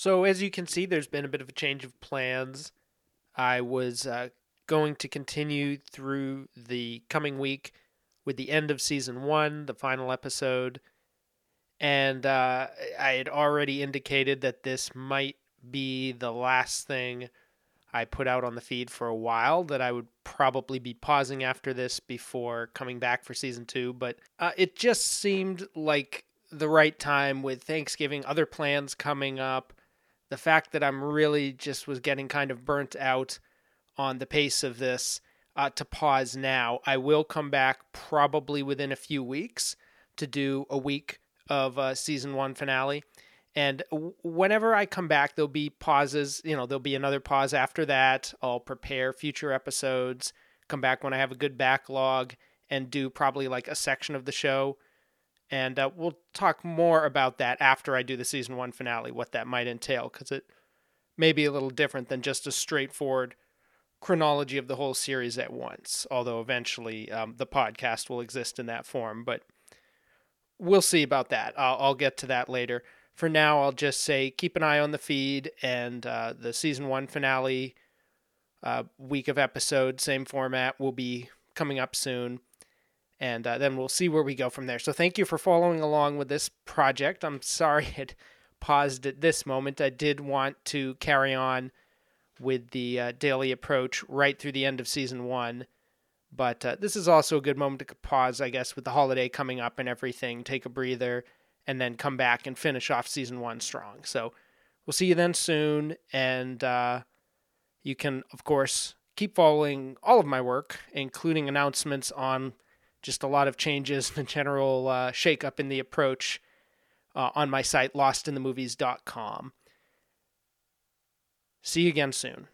So, as you can see, there's been a bit of a change of plans. I was uh, going to continue through the coming week with the end of season one, the final episode. And uh, I had already indicated that this might be the last thing I put out on the feed for a while, that I would probably be pausing after this before coming back for season two. But uh, it just seemed like the right time with Thanksgiving, other plans coming up, the fact that I'm really just was getting kind of burnt out on the pace of this uh, to pause now. I will come back probably within a few weeks to do a week of uh, season one finale. And whenever I come back, there'll be pauses. You know, there'll be another pause after that. I'll prepare future episodes, come back when I have a good backlog, and do probably like a section of the show and uh, we'll talk more about that after I do the season one finale, what that might entail, because it may be a little different than just a straightforward chronology of the whole series at once. Although eventually um, the podcast will exist in that form, but we'll see about that. I'll, I'll, get to that later. For now, I'll just say keep an eye on the feed and uh, the season one finale uh, week of episodes, same format, will be coming up soon and uh, then we'll see where we go from there. So thank you for following along with this project. I'm sorry it paused at this moment. I did want to carry on with the uh, daily approach right through the end of season one. But uh, this is also a good moment to pause, I guess, with the holiday coming up and everything, take a breather, and then come back and finish off season one strong. So we'll see you then soon. And uh, you can, of course, keep following all of my work, including announcements on just a lot of changes, the general uh, shakeup in the approach uh, on my site, lostinthemovies.com. See you again soon.